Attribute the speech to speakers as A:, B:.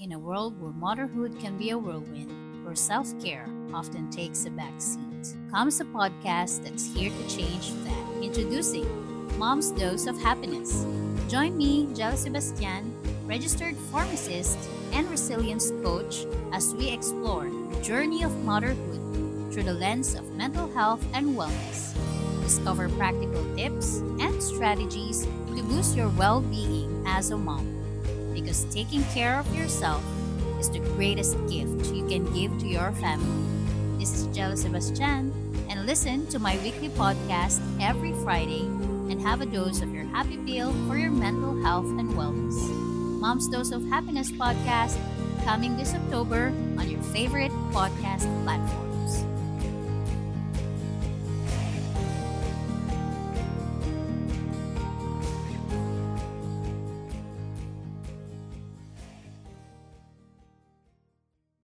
A: In a world where motherhood can be a whirlwind, where self care often takes a back seat, comes a podcast that's here to change that. Introducing Mom's Dose of Happiness. Join me, Gela Sebastian, registered pharmacist and resilience coach, as we explore the journey of motherhood through the lens of mental health and wellness. Discover practical tips and strategies to boost your well being as a mom because taking care of yourself is the greatest gift you can give to your family. This is Gela Sebastian, and listen to my weekly podcast every Friday and have a dose of your happy pill for your mental health and wellness. Mom's Dose of Happiness podcast coming this October on your favorite podcast platform.